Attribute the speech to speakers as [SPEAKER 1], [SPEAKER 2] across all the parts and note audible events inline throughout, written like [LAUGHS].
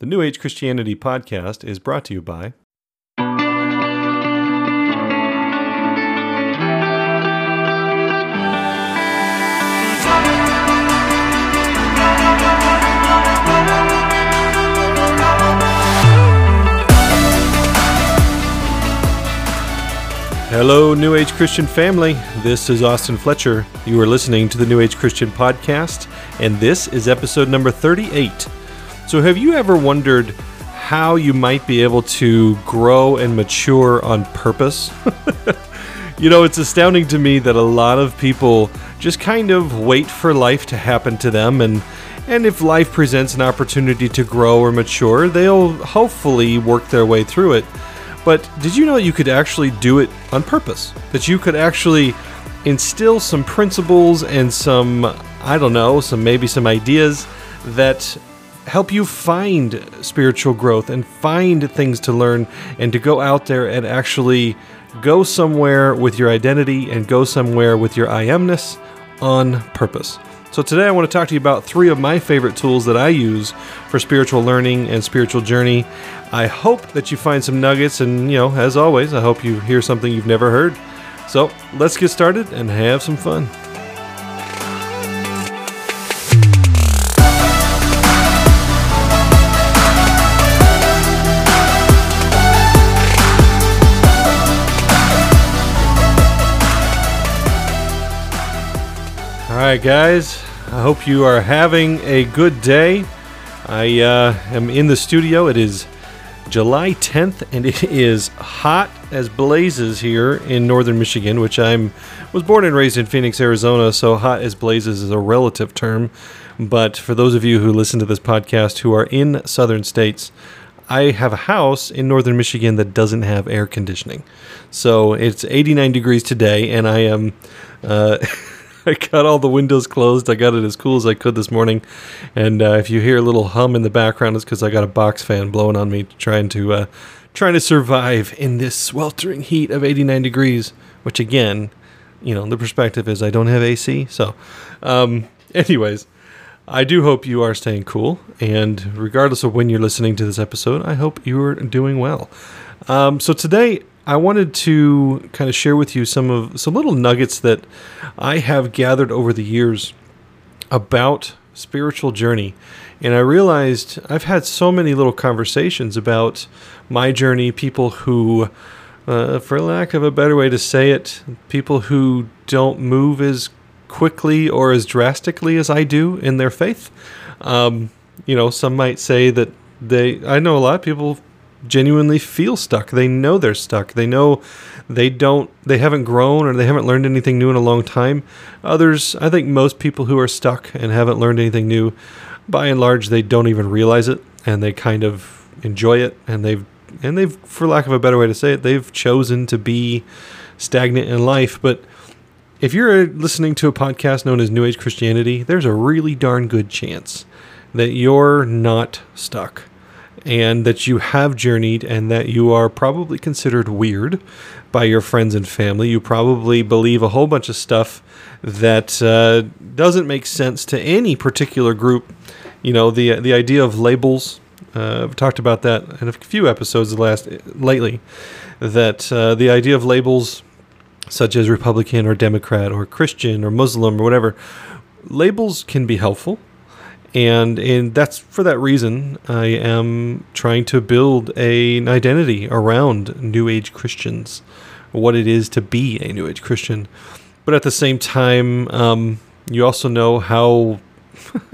[SPEAKER 1] The New Age Christianity podcast is brought to you by Hello, New Age Christian family. This is Austin Fletcher. You are listening to the New Age Christian podcast, and this is episode number 38. So, have you ever wondered how you might be able to grow and mature on purpose? [LAUGHS] you know, it's astounding to me that a lot of people just kind of wait for life to happen to them and and if life presents an opportunity to grow or mature, they'll hopefully work their way through it. But did you know you could actually do it on purpose? That you could actually instill some principles and some, I don't know, some maybe some ideas that help you find spiritual growth and find things to learn and to go out there and actually go somewhere with your identity and go somewhere with your I amness on purpose. So, today I want to talk to you about three of my favorite tools that I use for spiritual learning and spiritual journey. I hope that you find some nuggets, and, you know, as always, I hope you hear something you've never heard. So, let's get started and have some fun. Right, guys. I hope you are having a good day. I uh, am in the studio. It is July 10th, and it is hot as blazes here in northern Michigan, which I'm was born and raised in Phoenix, Arizona. So hot as blazes is a relative term, but for those of you who listen to this podcast who are in southern states, I have a house in northern Michigan that doesn't have air conditioning. So it's 89 degrees today, and I am. Uh, [LAUGHS] I got all the windows closed. I got it as cool as I could this morning. And uh, if you hear a little hum in the background, it's because I got a box fan blowing on me, trying to uh, trying to survive in this sweltering heat of 89 degrees. Which again, you know, the perspective is I don't have AC. So, um, [LAUGHS] anyways. I do hope you are staying cool, and regardless of when you're listening to this episode, I hope you are doing well. Um, so today, I wanted to kind of share with you some of some little nuggets that I have gathered over the years about spiritual journey. And I realized I've had so many little conversations about my journey, people who, uh, for lack of a better way to say it, people who don't move as quickly or as drastically as I do in their faith. Um, you know, some might say that they, I know a lot of people genuinely feel stuck. They know they're stuck. They know they don't they haven't grown or they haven't learned anything new in a long time. Others, I think most people who are stuck and haven't learned anything new, by and large they don't even realize it and they kind of enjoy it and they've and they've for lack of a better way to say it, they've chosen to be stagnant in life, but if you're listening to a podcast known as New Age Christianity, there's a really darn good chance that you're not stuck and that you have journeyed and that you are probably considered weird by your friends and family. You probably believe a whole bunch of stuff that uh, doesn't make sense to any particular group. You know, the the idea of labels. Uh, I've talked about that in a few episodes last lately. That uh, the idea of labels, such as Republican or Democrat or Christian or Muslim or whatever, labels can be helpful and and that's for that reason I am trying to build a, an identity around New Age Christians, what it is to be a New Age Christian. But at the same time, um, you also know how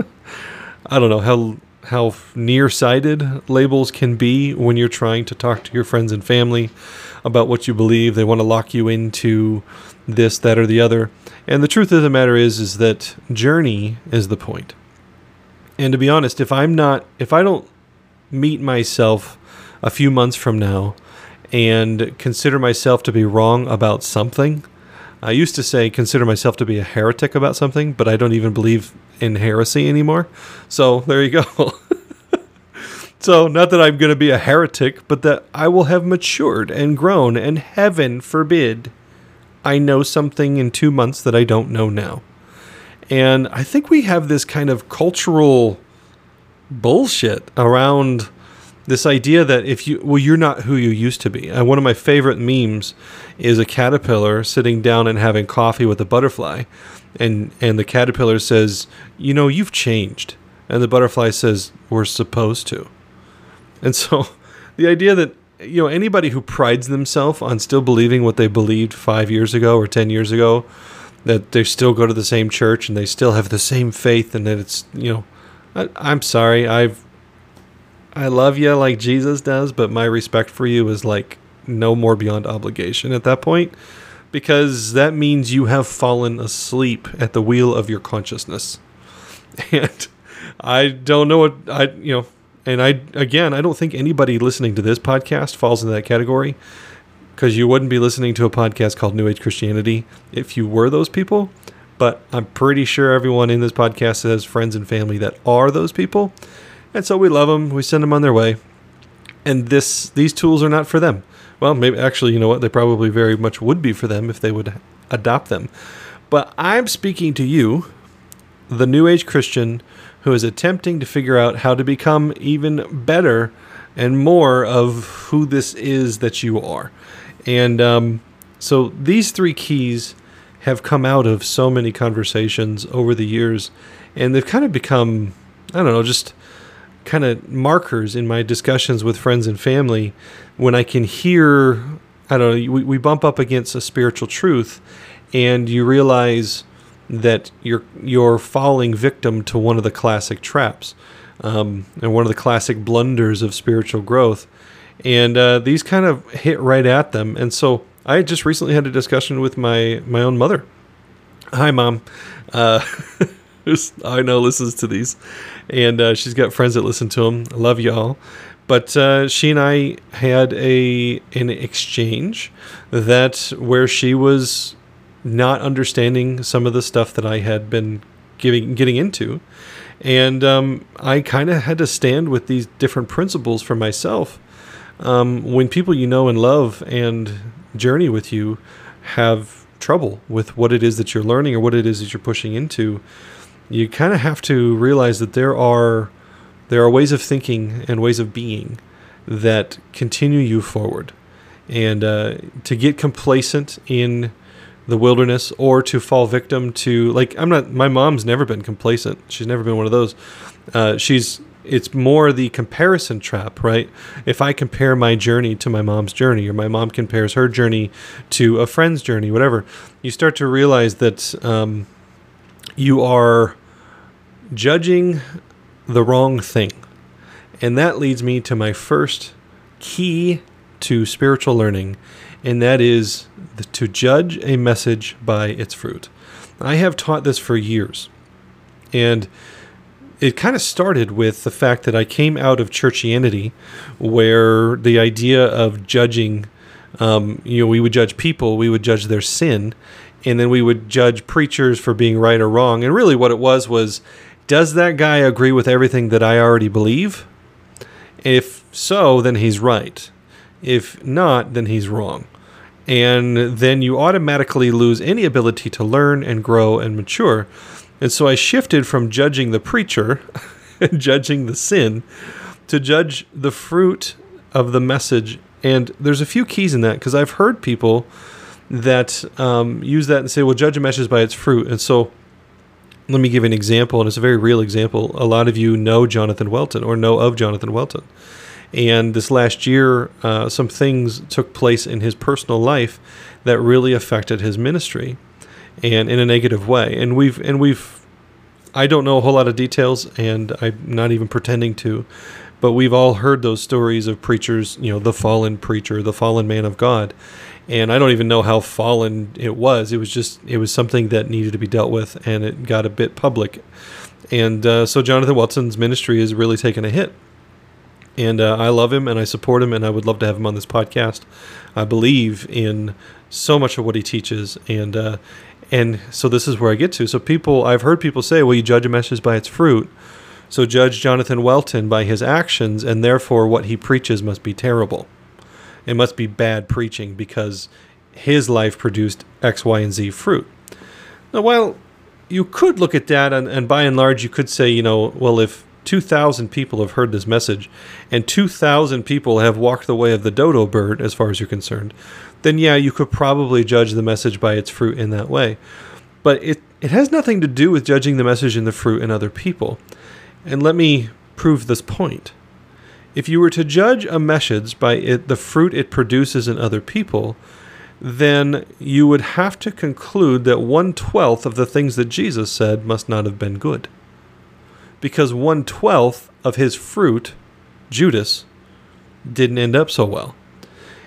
[SPEAKER 1] [LAUGHS] I don't know how how nearsighted labels can be when you're trying to talk to your friends and family about what you believe. They want to lock you into this, that, or the other. And the truth of the matter is, is that journey is the point and to be honest, if I'm not, if I don't meet myself a few months from now and consider myself to be wrong about something, I used to say consider myself to be a heretic about something, but I don't even believe in heresy anymore. So there you go. [LAUGHS] so, not that I'm going to be a heretic, but that I will have matured and grown, and heaven forbid I know something in two months that I don't know now. And I think we have this kind of cultural bullshit around this idea that if you well you're not who you used to be. And one of my favorite memes is a caterpillar sitting down and having coffee with a butterfly and and the caterpillar says, "You know, you've changed." And the butterfly says, "We're supposed to." And so [LAUGHS] the idea that you know anybody who prides themselves on still believing what they believed 5 years ago or 10 years ago that they still go to the same church and they still have the same faith and that it's, you know, I, I'm sorry, I've I love you like Jesus does, but my respect for you is like no more beyond obligation at that point because that means you have fallen asleep at the wheel of your consciousness. [LAUGHS] And I don't know what I, you know, and I, again, I don't think anybody listening to this podcast falls into that category because you wouldn't be listening to a podcast called New Age Christianity if you were those people. But I'm pretty sure everyone in this podcast has friends and family that are those people. And so we love them. We send them on their way. And this these tools are not for them. Well, maybe actually, you know what? They probably very much would be for them if they would adopt them. But I'm speaking to you, the New Age Christian who is attempting to figure out how to become even better and more of who this is that you are. And um, so these three keys have come out of so many conversations over the years, and they've kind of become, I don't know, just kind of markers in my discussions with friends and family when I can hear, I don't know, we, we bump up against a spiritual truth and you realize that you're you're falling victim to one of the classic traps um, and one of the classic blunders of spiritual growth and uh, these kind of hit right at them and so I just recently had a discussion with my my own mother hi mom uh, [LAUGHS] I know listens to these, and uh, she's got friends that listen to them. I love y'all. But uh, she and I had a an exchange that where she was not understanding some of the stuff that I had been giving getting into, and um, I kind of had to stand with these different principles for myself. Um, when people you know and love and journey with you have trouble with what it is that you're learning or what it is that you're pushing into, you kind of have to realize that there are there are ways of thinking and ways of being that continue you forward. And uh, to get complacent in the wilderness or to fall victim to like I'm not my mom's never been complacent. She's never been one of those. Uh, she's it's more the comparison trap, right? If I compare my journey to my mom's journey, or my mom compares her journey to a friend's journey, whatever, you start to realize that um, you are judging the wrong thing. And that leads me to my first key to spiritual learning, and that is to judge a message by its fruit. I have taught this for years. And it kind of started with the fact that I came out of churchianity, where the idea of judging, um, you know, we would judge people, we would judge their sin, and then we would judge preachers for being right or wrong. And really, what it was was, does that guy agree with everything that I already believe? If so, then he's right. If not, then he's wrong. And then you automatically lose any ability to learn and grow and mature. And so I shifted from judging the preacher [LAUGHS] and judging the sin to judge the fruit of the message. And there's a few keys in that because I've heard people that um, use that and say, well, judge a message by its fruit. And so let me give an example, and it's a very real example. A lot of you know Jonathan Welton or know of Jonathan Welton. And this last year, uh, some things took place in his personal life that really affected his ministry, and in a negative way. And we've and we've, I don't know a whole lot of details, and I'm not even pretending to, but we've all heard those stories of preachers, you know, the fallen preacher, the fallen man of God, and I don't even know how fallen it was. It was just it was something that needed to be dealt with, and it got a bit public. And uh, so Jonathan Welton's ministry has really taken a hit. And uh, I love him and I support him, and I would love to have him on this podcast. I believe in so much of what he teaches, and uh, and so this is where I get to. So people, I've heard people say, "Well, you judge a message by its fruit." So judge Jonathan Welton by his actions, and therefore what he preaches must be terrible it must be bad preaching because his life produced X, Y, and Z fruit. Now, while you could look at that, and, and by and large, you could say, you know, well, if 2,000 people have heard this message and 2,000 people have walked the way of the dodo bird, as far as you're concerned, then yeah, you could probably judge the message by its fruit in that way. But it, it has nothing to do with judging the message and the fruit in other people. And let me prove this point. If you were to judge a message by it, the fruit it produces in other people, then you would have to conclude that one twelfth of the things that Jesus said must not have been good. Because one twelfth of his fruit, Judas, didn't end up so well.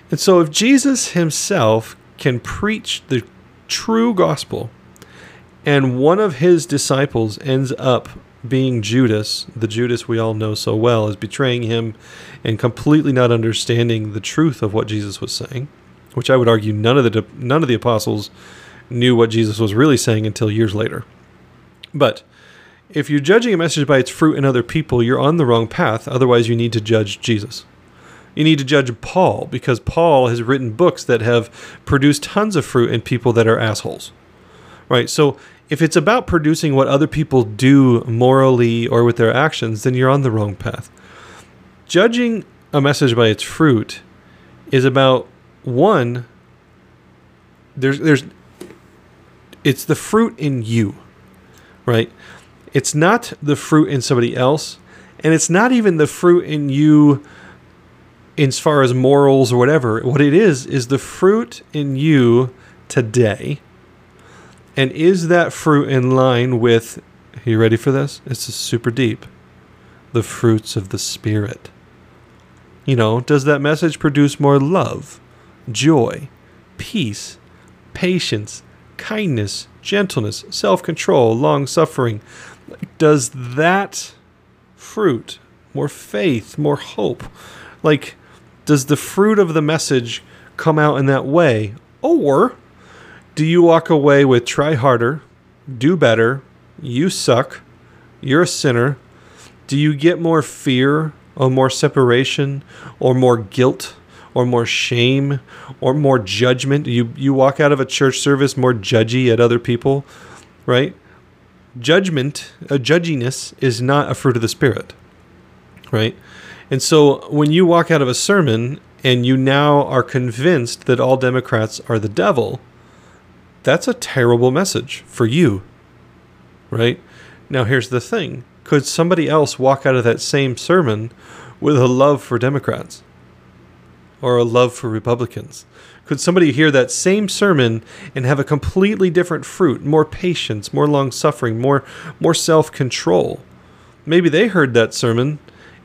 [SPEAKER 1] And so, if Jesus himself can preach the true gospel, and one of his disciples ends up being Judas, the Judas we all know so well, is betraying him and completely not understanding the truth of what Jesus was saying, which I would argue none of the none of the apostles knew what Jesus was really saying until years later. But if you're judging a message by its fruit in other people, you're on the wrong path. Otherwise, you need to judge Jesus. You need to judge Paul because Paul has written books that have produced tons of fruit in people that are assholes. Right? So if it's about producing what other people do morally or with their actions, then you're on the wrong path. Judging a message by its fruit is about one there's there's it's the fruit in you right it's not the fruit in somebody else and it's not even the fruit in you as far as morals or whatever. What it is is the fruit in you today. And is that fruit in line with are you ready for this? It's super deep. The fruits of the spirit. You know does that message produce more love joy, peace, patience, kindness, gentleness, self control, long suffering. Does that fruit, more faith, more hope, like, does the fruit of the message come out in that way? Or do you walk away with try harder, do better, you suck, you're a sinner? Do you get more fear or more separation or more guilt or more shame or more judgment. You you walk out of a church service more judgy at other people, right? Judgment, a judginess is not a fruit of the spirit. Right? And so when you walk out of a sermon and you now are convinced that all Democrats are the devil, that's a terrible message for you. Right? Now here's the thing. Could somebody else walk out of that same sermon with a love for Democrats? or a love for Republicans? Could somebody hear that same sermon and have a completely different fruit, more patience, more long suffering, more more self-control? Maybe they heard that sermon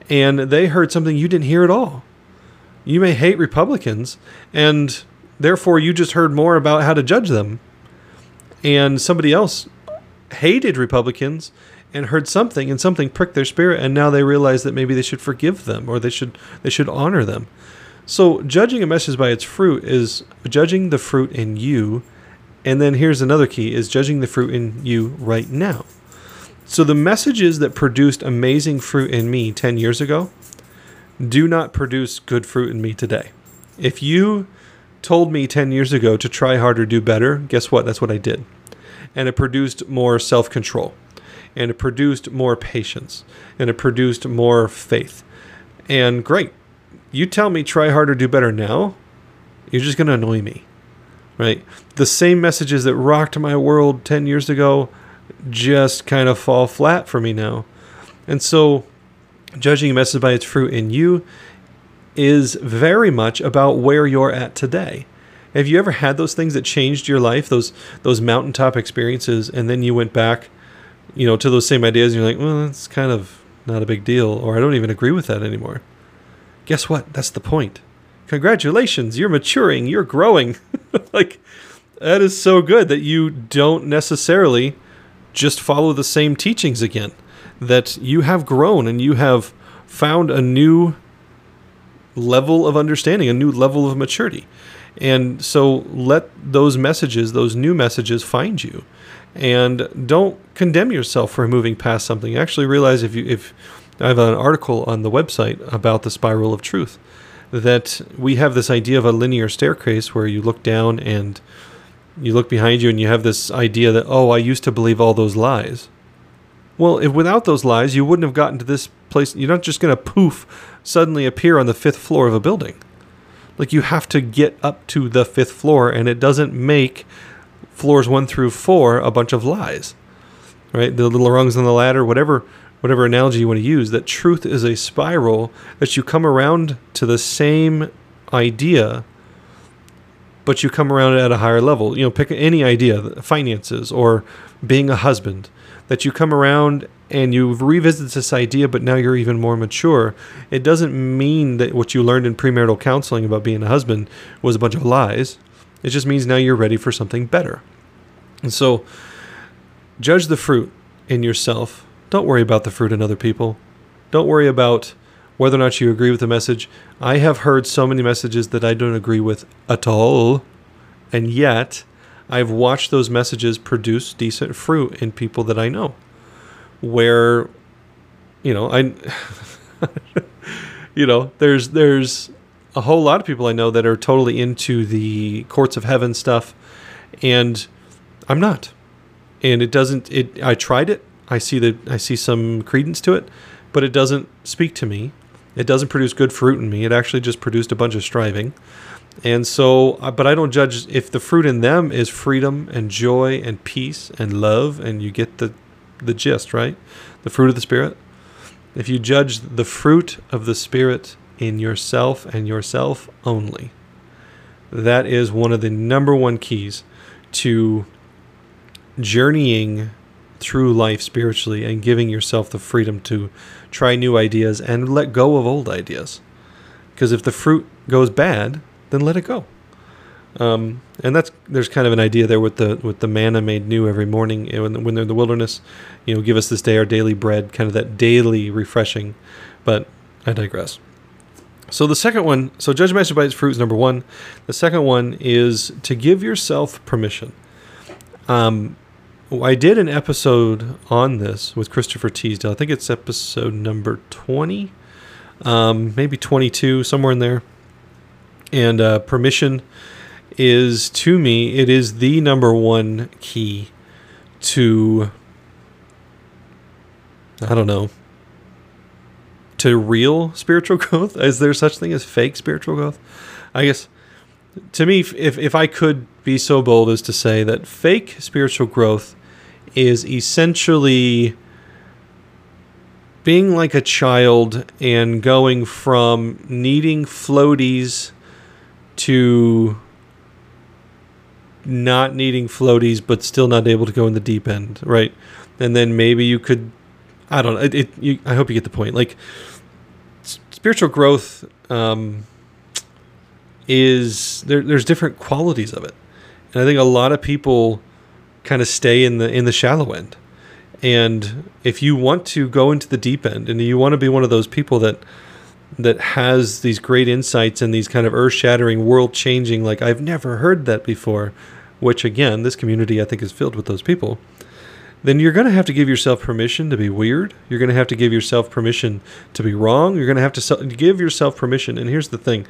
[SPEAKER 1] and they heard something you didn't hear at all. You may hate Republicans and therefore you just heard more about how to judge them. And somebody else hated Republicans and heard something and something pricked their spirit and now they realize that maybe they should forgive them or they should they should honor them. So, judging a message by its fruit is judging the fruit in you. And then here's another key is judging the fruit in you right now. So, the messages that produced amazing fruit in me 10 years ago do not produce good fruit in me today. If you told me 10 years ago to try harder, do better, guess what? That's what I did. And it produced more self control, and it produced more patience, and it produced more faith. And great, you tell me try harder, do better now, you're just going to annoy me. Right? The same messages that rocked my world 10 years ago just kind of fall flat for me now. And so, judging a message by its fruit in you is very much about where you're at today. Have you ever had those things that changed your life, those those mountaintop experiences, and then you went back, you know, to those same ideas, and you're like, well, that's kind of not a big deal, or I don't even agree with that anymore guess what? That's the point. Congratulations, you're maturing, you're growing. [LAUGHS] like, that is so good that you don't necessarily just follow the same teachings again. That you have grown and you have found a new level of understanding, a new level of maturity. And so let those messages, those new messages, find you. And don't condemn yourself for moving past something. Actually realize if you if I have an article on the website about the spiral of truth that we have this idea of a linear staircase where you look down and you look behind you and you have this idea that, oh, I used to believe all those lies. Well, if without those lies, you wouldn't have gotten to this place. You're not just going to poof suddenly appear on the fifth floor of a building. Like you have to get up to the fifth floor, and it doesn't make floors one through four a bunch of lies, right? The little rungs on the ladder, whatever, whatever analogy you want to use. That truth is a spiral that you come around to the same idea, but you come around at a higher level. You know, pick any idea, finances or being a husband, that you come around and you've revisited this idea, but now you're even more mature. It doesn't mean that what you learned in premarital counseling about being a husband was a bunch of lies. It just means now you're ready for something better. And so, judge the fruit in yourself. Don't worry about the fruit in other people. Don't worry about whether or not you agree with the message. I have heard so many messages that I don't agree with at all. And yet, I've watched those messages produce decent fruit in people that I know. Where, you know, I, [LAUGHS] you know, there's there's a whole lot of people I know that are totally into the courts of heaven stuff, and I'm not. And it doesn't. It. I tried it. I see that. I see some credence to it, but it doesn't speak to me. It doesn't produce good fruit in me. It actually just produced a bunch of striving. And so, uh, but I don't judge if the fruit in them is freedom and joy and peace and love, and you get the, the gist, right? The fruit of the Spirit. If you judge the fruit of the Spirit in yourself and yourself only, that is one of the number one keys to journeying through life spiritually and giving yourself the freedom to try new ideas and let go of old ideas. Because if the fruit goes bad, then let it go. Um, and that's there's kind of an idea there with the with the manna made new every morning when, when they're in the wilderness. You know, give us this day our daily bread, kind of that daily refreshing. But I digress. So the second one, so judge master by its fruit is number one. The second one is to give yourself permission. Um, I did an episode on this with Christopher Teasdale. I think it's episode number twenty, um, maybe twenty-two, somewhere in there. And uh, permission is to me it is the number one key to i don't know to real spiritual [LAUGHS] growth. Is there such thing as fake spiritual growth? I guess to me if, if i could be so bold as to say that fake spiritual growth is essentially being like a child and going from needing floaties to not needing floaties but still not able to go in the deep end, right? And then maybe you could, I don't know. It, it you, I hope you get the point. Like spiritual growth um, is there. There's different qualities of it, and I think a lot of people kind of stay in the in the shallow end. And if you want to go into the deep end, and you want to be one of those people that that has these great insights and these kind of earth-shattering, world-changing, like I've never heard that before, which again, this community I think is filled with those people. Then you're going to have to give yourself permission to be weird. You're going to have to give yourself permission to be wrong. You're going to have to give yourself permission. And here's the thing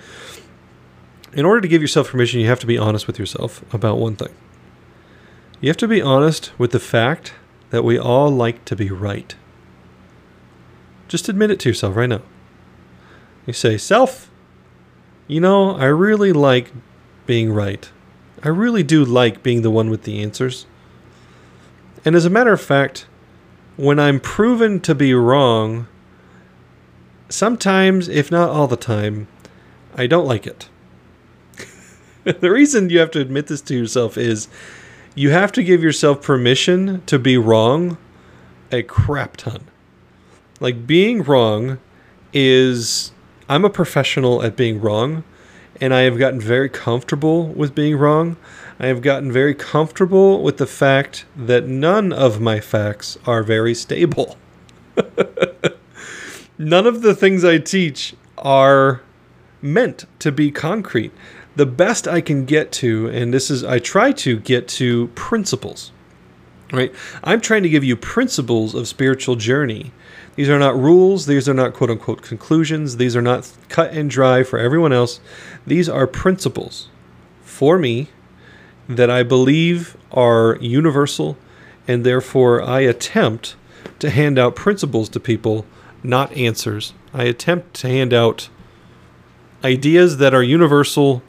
[SPEAKER 1] in order to give yourself permission, you have to be honest with yourself about one thing. You have to be honest with the fact that we all like to be right. Just admit it to yourself right now. You say, Self, you know, I really like being right. I really do like being the one with the answers. And as a matter of fact, when I'm proven to be wrong, sometimes, if not all the time, I don't like it. [LAUGHS] the reason you have to admit this to yourself is you have to give yourself permission to be wrong a crap ton. Like being wrong is I'm a professional at being wrong, and I have gotten very comfortable with being wrong. I have gotten very comfortable with the fact that none of my facts are very stable. [LAUGHS] none of the things I teach are meant to be concrete. The best I can get to, and this is, I try to get to principles, right? I'm trying to give you principles of spiritual journey these are not rules. These are not quote unquote conclusions. These are not cut and dry for everyone else. These are principles for me that I believe are universal, and therefore I attempt to hand out principles to people, not answers. I attempt to hand out ideas that are universal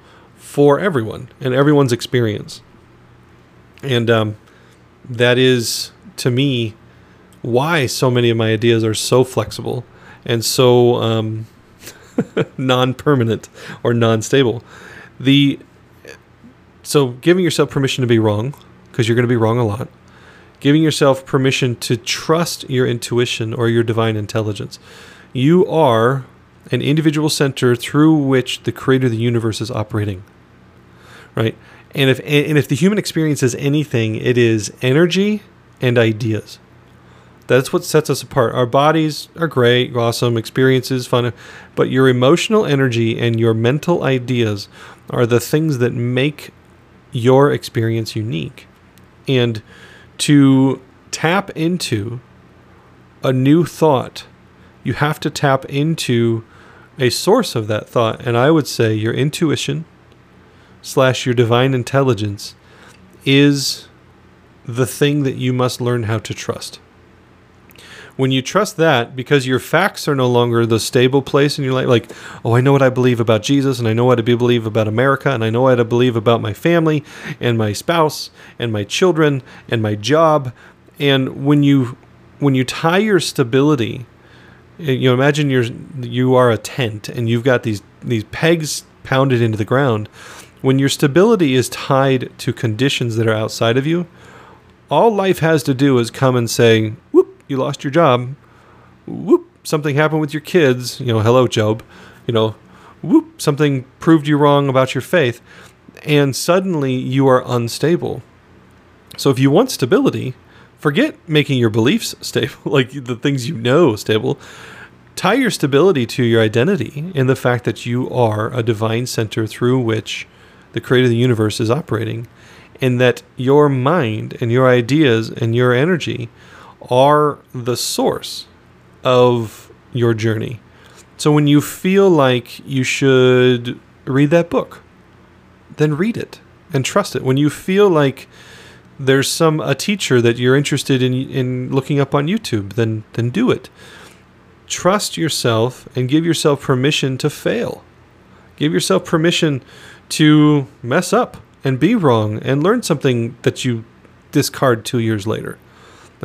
[SPEAKER 1] for everyone and everyone's experience. And um, that is, to me, why so many of my ideas are so flexible and so um, [LAUGHS] non-permanent or non-stable. The so giving yourself permission to be wrong because you're going to be wrong a lot. Giving yourself permission to trust your intuition or your divine intelligence. You are an individual center through which the creator of the universe is operating. Right? And if and if the human experience is anything, it is energy and ideas. That's what sets us apart. Our bodies are great, awesome, experiences, fun, but your emotional energy and your mental ideas are the things that make your experience unique. And to tap into a new thought, you have to tap into a source of that thought. And I would say your intuition slash your divine intelligence is the thing that you must learn how to trust. When you trust that because your facts are no longer the stable place in your life like oh i know what i believe about jesus and i know what i believe about america and i know what i believe about my family and my spouse and my children and my job and when you when you tie your stability eh, you know imagine you're you are a tent and you've got these these pegs pounded into the ground when your stability is tied to conditions that are outside of you all life has to do is come and say whoop you lost your job. Whoop, something happened with your kids. You know, hello, Job. You know, whoop, something proved you wrong about your faith. And suddenly you are unstable. So if you want stability, forget making your beliefs [LAUGHS] stable, like the things you know stable. Tie your stability to your identity in the fact that you are a divine center through which the creator of the universe is operating, and that your mind and your ideas and your energy are the source of your journey. So when you feel like you should read that book, then read it and trust it. When you feel like there's some a teacher that you're interested in in looking up on YouTube, then then do it. Trust yourself and give yourself permission to fail. Give yourself permission to mess up and be wrong and learn something that you discard 2 years later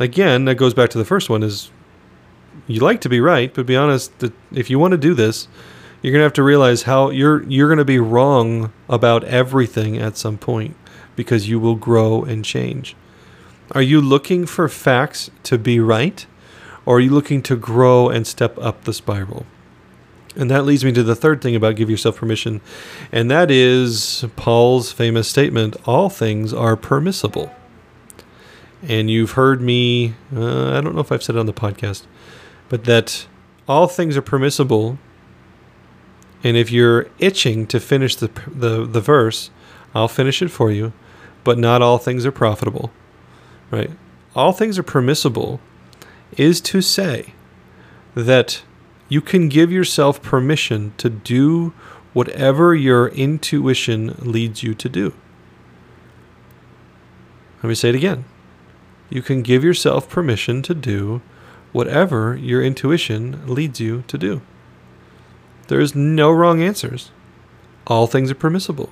[SPEAKER 1] again, that goes back to the first one is you like to be right, but be honest that if you want to do this, you're to have to realize how you're you're to be wrong about everything at some point because you will grow and change. Are you looking for facts to be right or are you looking to grow and step up the spiral? And that leads me to the third thing about give yourself permission, and that is Paul's famous statement all things are permissible and you've heard me, uh, I don't know if I've said it on the podcast, but that all things are permissible. And if you're itching to finish the, the, the verse, I'll finish it for you, but not all things are profitable, right? All things are permissible is to say that you can give yourself permission to do whatever your intuition leads you to do. Let me say it again you can give yourself permission to do whatever your intuition leads you to do. There is no wrong answers. All things are permissible.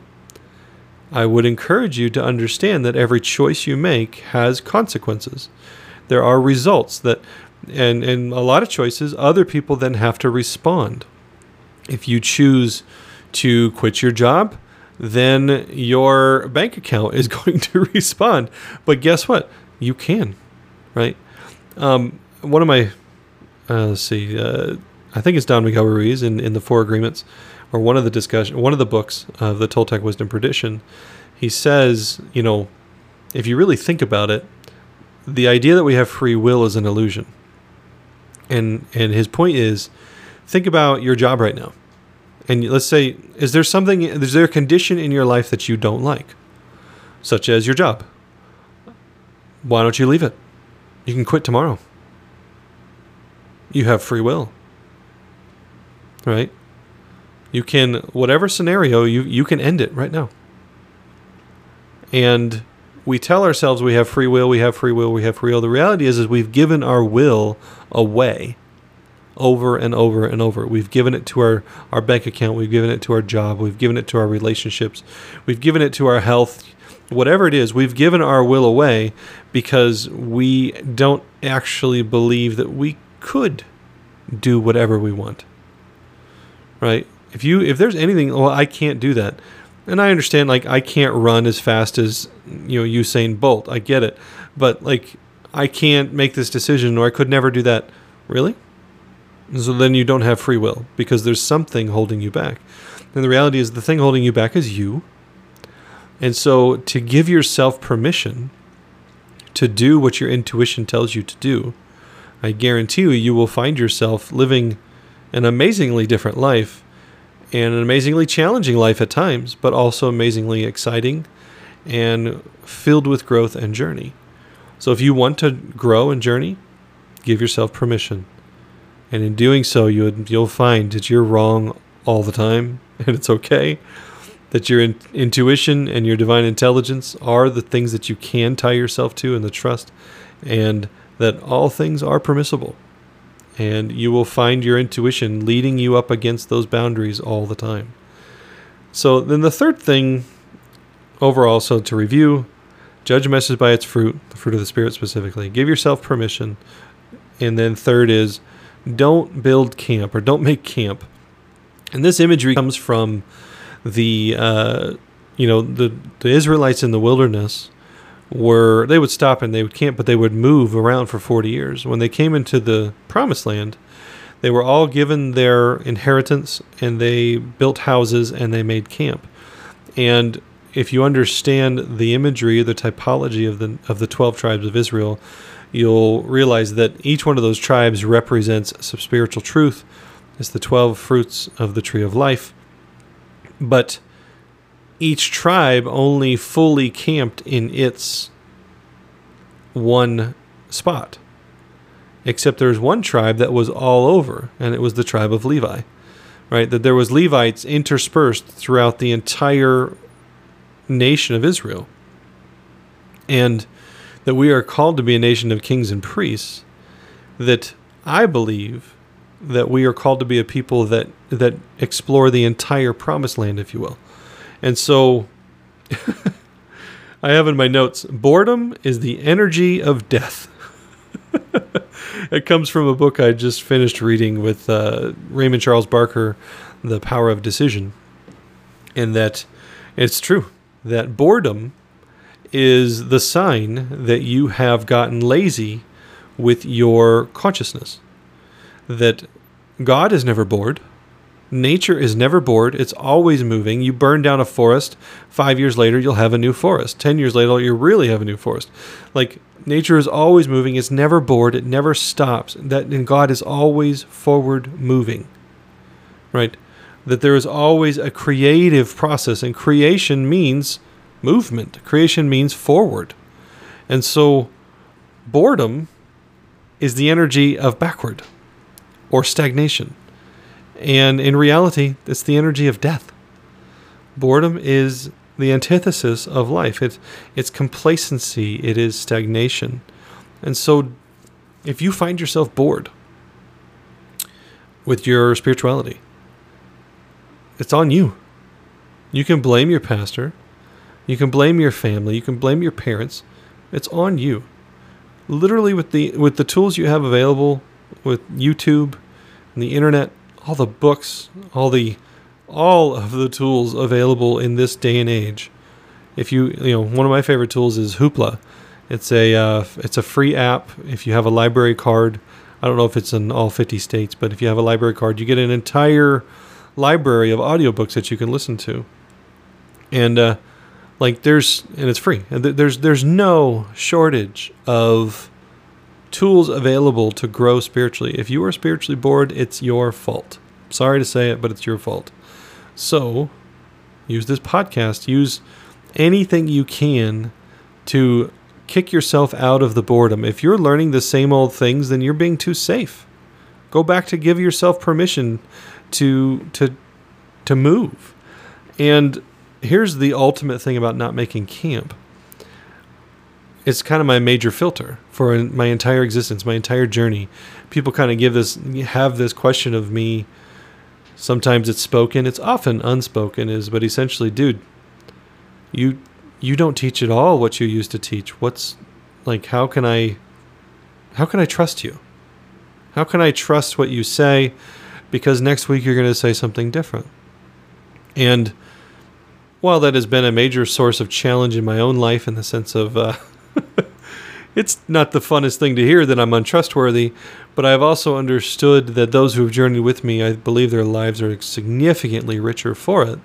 [SPEAKER 1] I would encourage you to understand that every choice you make has consequences. There are results that and and a lot of choices other people then have to respond. If you choose to quit your job, then your bank account is [LAUGHS] going to respond. But guess what? you can, right? Um, one of my, uh, let's see, uh, I think it's Don Miguel Ruiz in, in the Four Agreements, or one of the discussion, one of the books of the Toltec Wisdom Tradition. He says, you know, if you really think about it, the idea that we have free will is an illusion. And and his point is, think about your job right now, and let's say, is there something, is there a condition in your life that you don't like, such as your job? Why don't you leave it? You can quit tomorrow. You have free will. Right? You can whatever scenario you you can end it right now. And we tell ourselves we have free will, we have free will, we have free will. The reality is, is we've given our will away over and over and over. We've given it to our, our bank account, we've given it to our job, we've given it to our relationships, we've given it to our health. Whatever it is, we've given our will away because we don't actually believe that we could do whatever we want. Right? If you if there's anything, well, I can't do that. And I understand like I can't run as fast as you know Usain Bolt. I get it. But like I can't make this decision or I could never do that. Really? So then you don't have free will because there's something holding you back. And the reality is the thing holding you back is you. And so to give yourself permission to do what your intuition tells you to do, I guarantee you, you will find yourself living an amazingly different life and an amazingly challenging life at times, but also amazingly exciting and filled with growth and journey. So if you want to grow and journey, give yourself permission. And in doing so, you you'll find that you're wrong all the time, [LAUGHS] and it's okay. That your in, intuition and your divine intelligence are the things that you can tie yourself to and the trust, and that all things are permissible. And you will find your intuition leading you up against those boundaries all the time. So then the third thing overall, so to review, judge a message by its fruit, the fruit of the Spirit specifically. Give yourself permission. And then third is don't build camp or don't make camp. And this imagery comes from the uh, you know the the Israelites in the wilderness were they would stop and they would camp, but they would move around for forty years. When they came into the promised land, they were all given their inheritance and they built houses and they made camp. And if you understand the imagery, the typology of the of the twelve tribes of Israel, you'll realize that each one of those tribes represents some spiritual truth. It's the 12 fruits of the tree of life. But each tribe only fully camped in its one spot. Except there's one tribe that was all over, and it was the tribe of Levi. Right? That there was Levites interspersed throughout the entire nation of Israel. And that we are called to be a nation of kings and priests, that I believe that we are called to be a people that that explore the entire promised land, if you will. And so [LAUGHS] I have in my notes boredom is the energy of death. [LAUGHS] it comes from a book I just finished reading with uh, Raymond Charles Barker, The Power of Decision. And that it's true that boredom is the sign that you have gotten lazy with your consciousness. That God is never bored. Nature is never bored. It's always moving. You burn down a forest, five years later, you'll have a new forest. Ten years later, you really have a new forest. Like, nature is always moving. It's never bored. It never stops. That, and God is always forward moving. Right? That there is always a creative process, and creation means movement. Creation means forward. And so boredom is the energy of backward or stagnation. And in reality, it's the energy of death. Boredom is the antithesis of life. It's, it's complacency, it is stagnation. And so if you find yourself bored with your spirituality, it's on you. You can blame your pastor, you can blame your family, you can blame your parents. It's on you. Literally with the with the tools you have available with YouTube and the internet, all the books, all the all of the tools available in this day and age. If you you know, one of my favorite tools is Hoopla. It's a uh, it's a free app. If you have a library card, I don't know if it's in all 50 states, but if you have a library card, you get an entire library of audiobooks that you can listen to. And uh, like there's and it's free. And there's there's no shortage of tools available to grow spiritually. If you are spiritually bored, it's your fault. Sorry to say it, but it's your fault. So, use this podcast, use anything you can to kick yourself out of the boredom. If you're learning the same old things, then you're being too safe. Go back to give yourself permission to to to move. And here's the ultimate thing about not making camp. it's kind of my major filter for my entire existence, my entire journey. People kind of give this have this question of me. Sometimes it's spoken, it's often unspoken. Is but essentially, dude, you you don't teach at all what you used to teach. What's like? How can I? How can I trust you? How can I trust what you say? Because next week you're going to say something different. And while that has been a major source of challenge in my own life in the sense of uh, [LAUGHS] it's not the funnest thing to hear that I'm untrustworthy, but I've also understood that those who have journeyed with me, I believe their lives are significantly richer for it.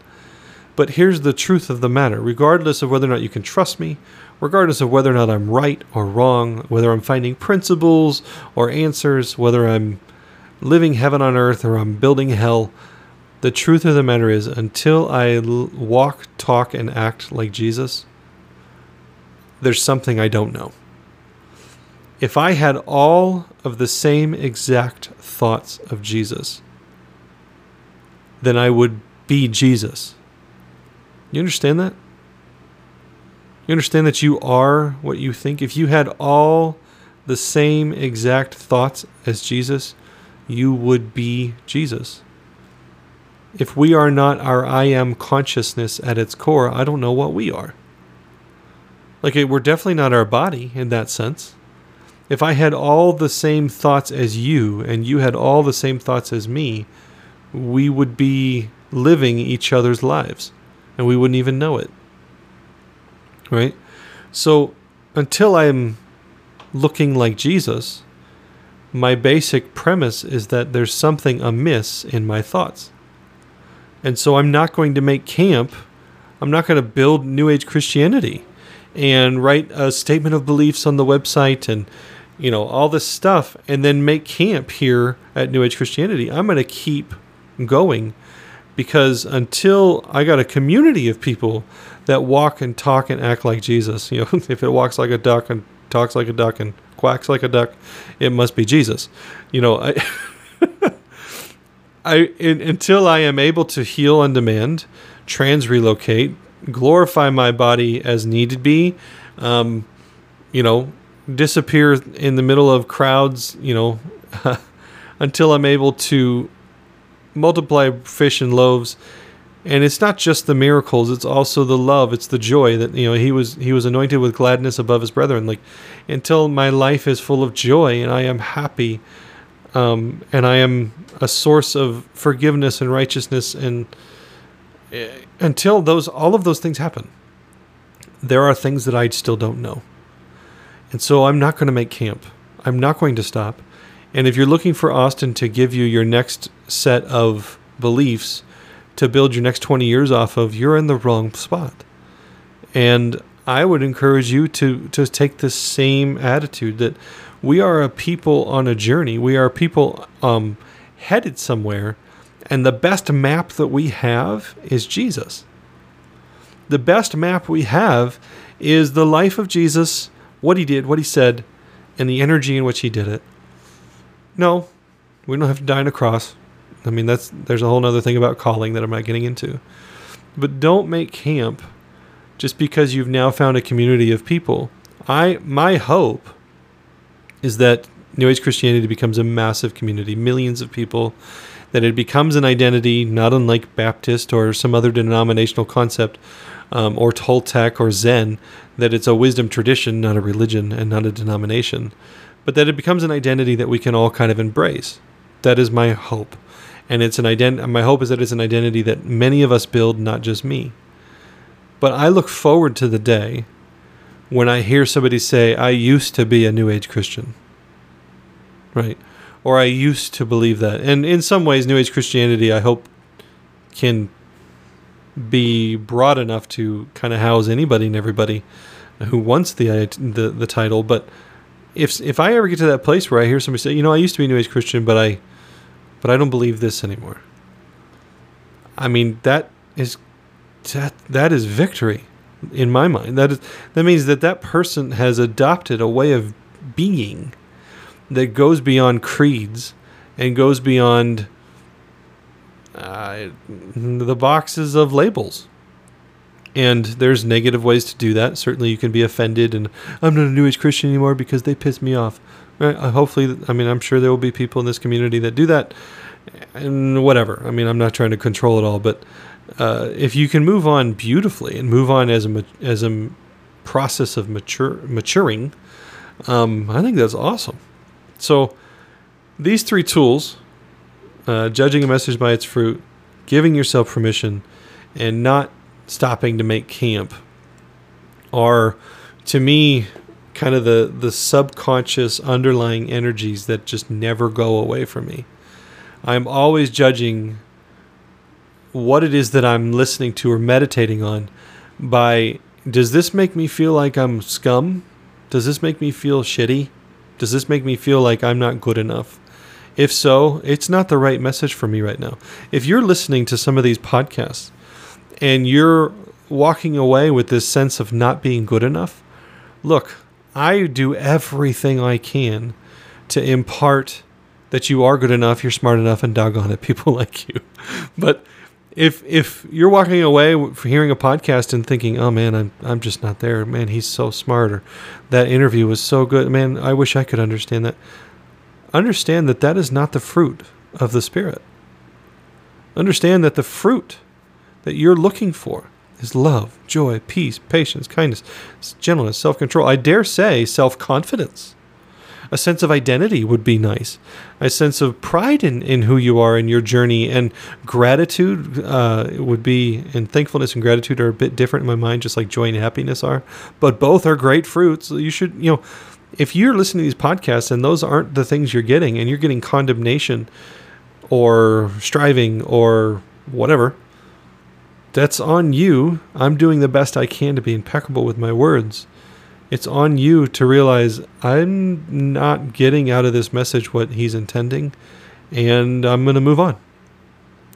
[SPEAKER 1] But here's the truth of the matter regardless of whether or not you can trust me, regardless of whether or not I'm right or wrong, whether I'm finding principles or answers, whether I'm living heaven on earth or I'm building hell, the truth of the matter is until I l- walk, talk, and act like Jesus, there's something I don't know. If I had all of the same exact thoughts of Jesus, then I would be Jesus. You understand that? You understand that you are what you think? If you had all the same exact thoughts as Jesus, you would be Jesus. If we are not our I am consciousness at its core, I don't know what we are. Like, we're definitely not our body in that sense. If I had all the same thoughts as you, and you had all the same thoughts as me, we would be living each other's lives, and we wouldn't even know it. Right? So, until I'm looking like Jesus, my basic premise is that there's something amiss in my thoughts. And so I'm not going to make camp. I'm not going to build New Age Christianity and write a statement of beliefs on the website and you know all this stuff and then make camp here at New Age Christianity. I'm going to keep going because until I got a community of people that walk and talk and act like Jesus, [LAUGHS] you know, if it walks like a duck and talks like a duck and quacks like a duck, it must be Jesus. You know, I [LAUGHS] I in, until I am able to heal on demand, trans relocate, glorify my body as needed be, um, you know, disappear in the middle of crowds, you know, [LAUGHS] until I'm able to multiply fish and loaves. And it's not just the miracles; it's also the love, it's the joy that you know he was he was anointed with gladness above his brethren. Like until my life is full of joy and I am happy, um, and I am a source of forgiveness and righteousness and uh, until those all of those things happen there are things that I still don't know. And so I'm not going to make camp. I'm not going to stop. And if you're looking for Austin to give you your next set of beliefs to build your next 20 years off of you're in the wrong spot and I would encourage you to to take the same attitude that we are a people on a journey. We are people um, headed somewhere, and the best map that we have is Jesus. The best map we have is the life of Jesus, what he did, what he said, and the energy in which he did it. No, we don't have to die on a cross. I mean, that's there's a whole other thing about calling that I'm not getting into. But don't make camp just because you've now found a community of people. I my hope is that New Age Christianity becomes a massive community, millions of people, that it becomes an identity not unlike Baptist or some other denominational concept, um, or Toltec or Zen, that it's a wisdom tradition, not a religion and not a denomination, but that it becomes an identity that we can all kind of embrace. That is my hope. And it's an ident- my hope is that it's an identity that many of us build, not just me. But I look forward to the day when I hear somebody say, I used to be a New Age Christian. Right? Or I used to believe that. And in some ways, New Age Christianity, I hope, can be broad enough to kind of house anybody and everybody who wants the, the the title. But if if I ever get to that place where I hear somebody say, you know, I used to be a New Age Christian, but I but I don't believe this anymore. I mean, that is that that is victory in my mind. That is that means that that person has adopted a way of being that goes beyond creeds and goes beyond uh, the boxes of labels. And there's negative ways to do that. Certainly, you can be offended, and I'm not a New Age Christian anymore because they piss me off. Right? Uh, hopefully, I mean, I'm sure there will be people in this community that do that, and whatever. I mean, I'm not trying to control it all, but uh, if you can move on beautifully and move on as a as a process of mature maturing, um, I think that's awesome. So, these three tools: uh, judging a message by its fruit, giving yourself permission, and not stopping to make camp are to me kind of the the subconscious underlying energies that just never go away from me. I'm always judging what it is that I'm listening to or meditating on by does this make me feel like I'm scum? Does this make me feel shitty? Does this make me feel like I'm not good enough? If so, it's not the right message for me right now. If you're listening to some of these podcasts and you're walking away with this sense of not being good enough, look, I do everything I can to impart that you are good enough, you're smart enough, and doggone it, [LAUGHS] people like you. But if if you're walking away from hearing a podcast and thinking, "Oh man, I'm I'm just not there. Man, he's so smart," or that interview was so good. Man, I wish I could understand that. Understand that that is not the fruit of the spirit. Understand that the fruit that you're looking for is love, joy, peace, patience, kindness, gentleness, self control. I dare say self confidence. A sense of identity would be nice. A sense of pride in, in who you are in your journey. And gratitude uh, would be, and thankfulness and gratitude are a bit different in my mind, just like joy and happiness are. But both are great fruits. You should, you know, if you're listening to these podcasts and those aren't the things you're getting, and you're getting condemnation or striving or whatever, that's on you. I'm doing the best I can to be impeccable with my words. It's on you to realize I'm not getting out of this message what he's intending, and I'm going to move on.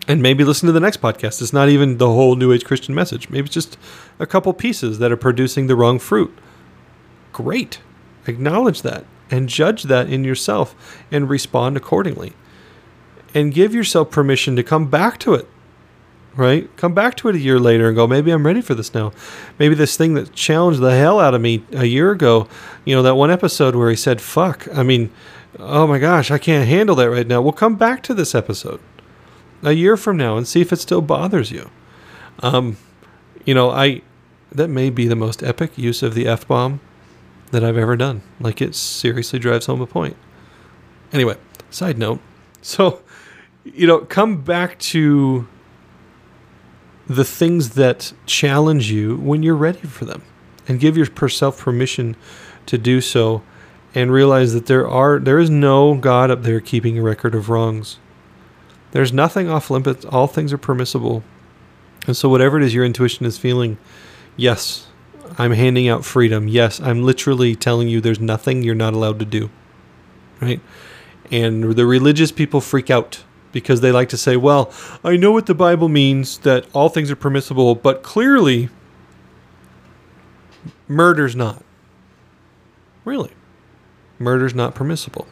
[SPEAKER 1] And maybe listen to the next podcast. It's not even the whole New Age Christian message. Maybe it's just a couple pieces that are producing the wrong fruit. Great. Acknowledge that and judge that in yourself and respond accordingly. And give yourself permission to come back to it right? Come back to it a year later and go, maybe I'm ready for this now. Maybe this thing that challenged the hell out of me a year ago, you know, that one episode where he said, fuck, I mean, oh my gosh, I can't handle that right now. We'll come back to this episode a year from now and see if it still bothers you. Um, you know, I, that may be the most epic use of the F bomb that I've ever done. Like it seriously drives home a point. Anyway, side note. [LAUGHS] So, you know, come back to the things that challenge you when you're ready for them and give yourself permission to do so and realize that there are there is no god up there keeping a record of wrongs. There's nothing off limits. All things are permissible. And so whatever it is your intuition is feeling yes i'm handing out freedom. Yes i'm literally telling you there's nothing you're not allowed to do. Right? And the religious people freak out because they like to say, well, I know what the Bible means that all things are permissible, but clearly murder's not. Really? Murder's not permissible.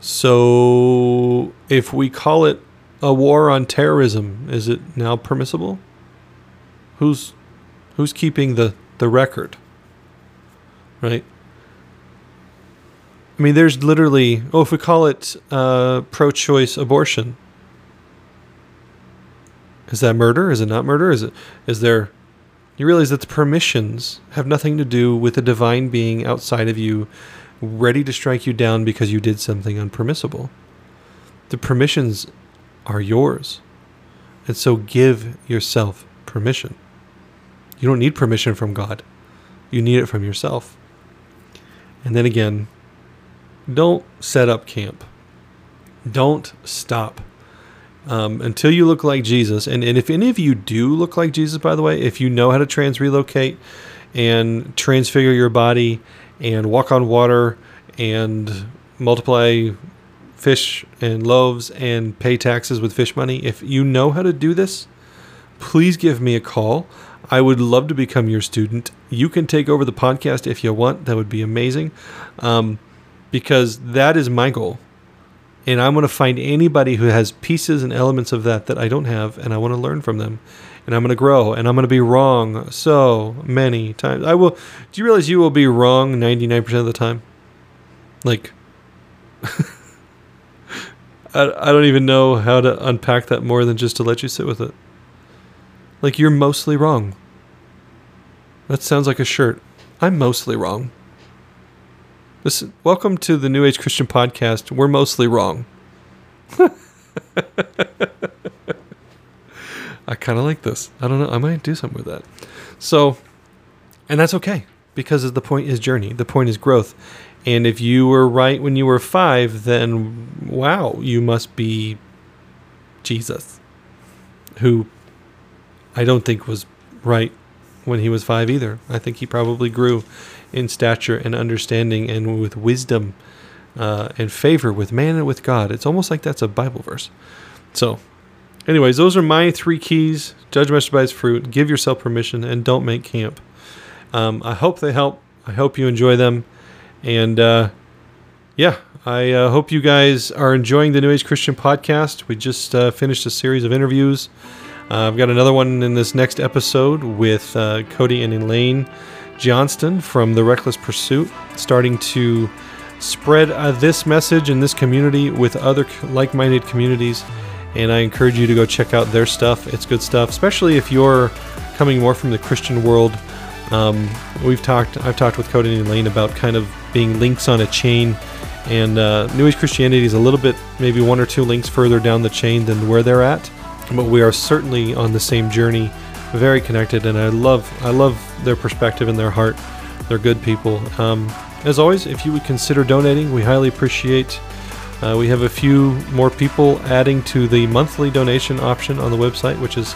[SPEAKER 1] So if we call it a war on terrorism, is it now permissible? Who's who's keeping the, the record? Right? I mean, there's literally, oh, if we call it uh, pro choice abortion, is that murder? Is it not murder? Is it, is there, you realize that the permissions have nothing to do with a divine being outside of you ready to strike you down because you did something unpermissible. The permissions are yours. And so give yourself permission. You don't need permission from God, you need it from yourself. And then again, don't set up camp. Don't stop um, until you look like Jesus. And, and if any of you do look like Jesus, by the way, if you know how to trans relocate and transfigure your body and walk on water and multiply fish and loaves and pay taxes with fish money, if you know how to do this, please give me a call. I would love to become your student. You can take over the podcast if you want. That would be amazing. Um, because that is my goal And I'm going to find anybody who has pieces and elements of that that I don't have, and I want to learn from them. And I'm going to grow, and I'm going to be wrong so many times. I will. Do you realize you will be wrong 99% of the time? Like, [LAUGHS] I, I don't even know how to unpack that more than just to let you sit with it. Like, you're mostly wrong. That sounds like a shirt. I'm mostly wrong. Listen, welcome to the New Age Christian Podcast. We're mostly wrong. [LAUGHS] I kind of like this. I don't know. I might do something with that. So, and that's okay because the point is journey. The point is growth. And if you were right when you were five, then wow, you must be Jesus, who I don't think was right when he was five either. I think he probably grew in stature and understanding and with wisdom uh, and favor with man and with God. It's almost like that's a Bible verse. So, anyways, those are my three keys judge master by his fruit, give yourself permission, and don't make camp. Um, I hope they help. I hope you enjoy them. And uh, yeah, I uh, hope you guys are enjoying the New Age Christian podcast. We just uh, finished a series of interviews. Uh, I've got another one in this next episode with uh, Cody and Elaine Johnston from The Reckless Pursuit, starting to spread uh, this message in this community with other like minded communities. And I encourage you to go check out their stuff. It's good stuff, especially if you're coming more from the Christian world. Um, we've talked, I've talked with Cody and Elaine about kind of being links on a chain. And uh, New Age Christianity is a little bit, maybe one or two links further down the chain than where they're at. But we are certainly on the same journey very connected, and I love I love their perspective and their heart. They're good people. Um, as always, if you would consider donating, we highly appreciate. Uh, we have a few more people adding to the monthly donation option on the website, which is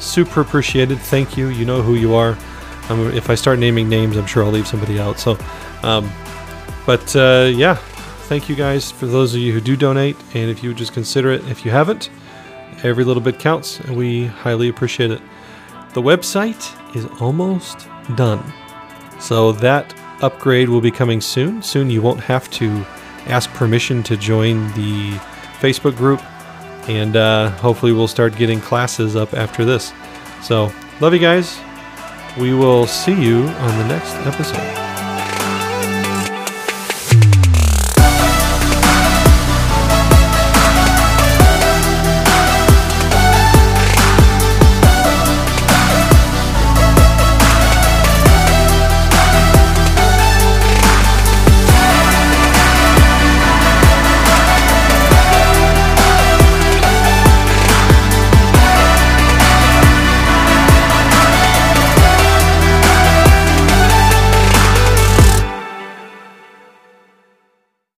[SPEAKER 1] super appreciated. Thank you. You know who you are. Um, if I start naming names, I'm sure I'll leave somebody out. So, um, but uh, yeah, thank you guys for those of you who do donate, and if you would just consider it, if you haven't, every little bit counts, and we highly appreciate it. The website is almost done. So that upgrade will be coming soon. Soon you won't have to ask permission to join the Facebook group. And uh, hopefully we'll start getting classes up after this. So, love you guys. We will see you on the next episode.